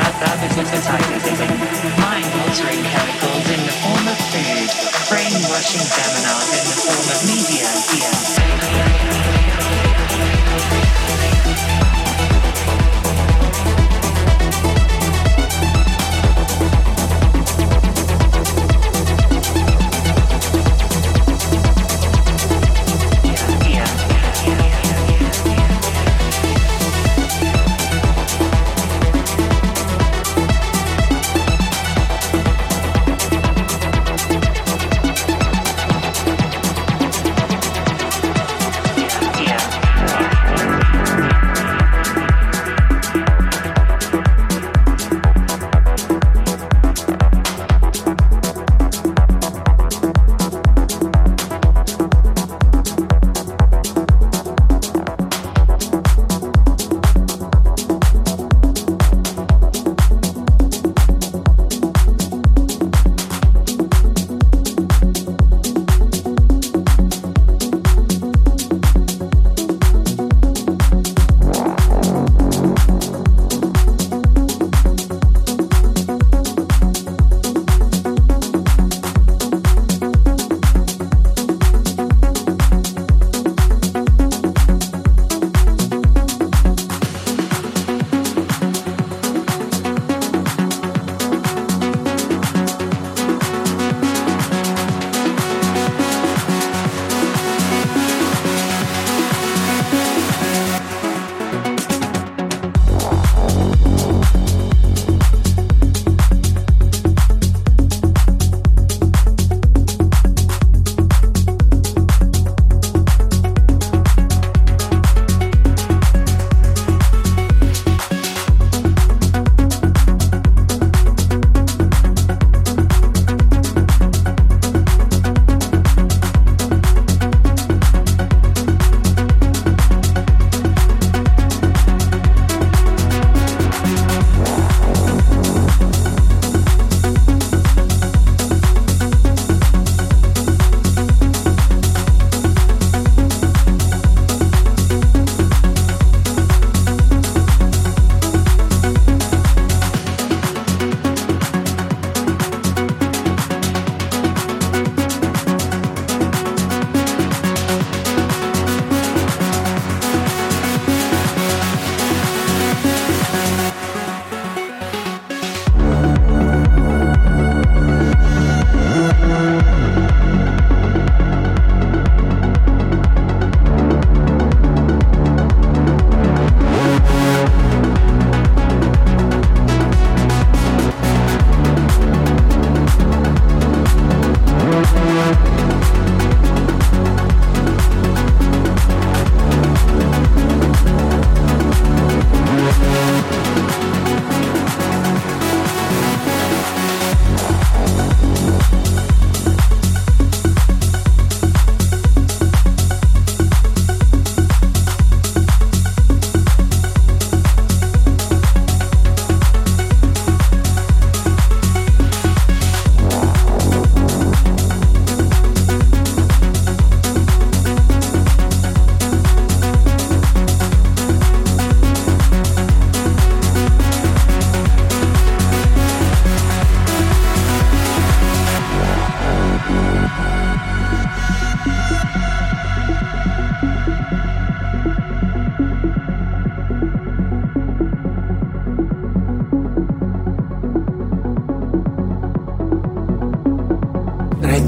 about mind-altering chemicals in the form of food, brainwashing feminizing.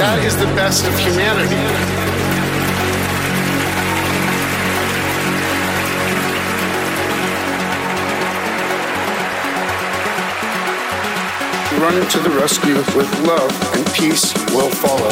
That is the best of humanity. Run to the rescue with love and peace will follow.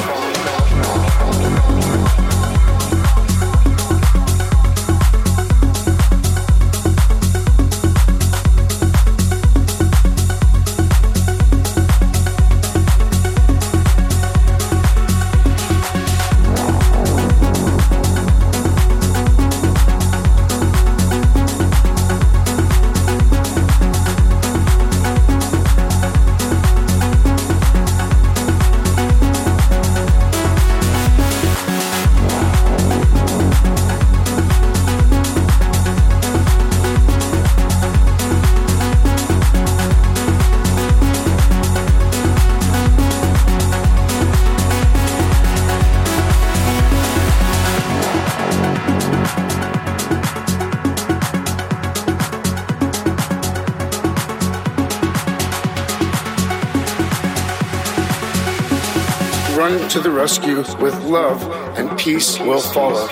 To the rescue with love, and peace will follow.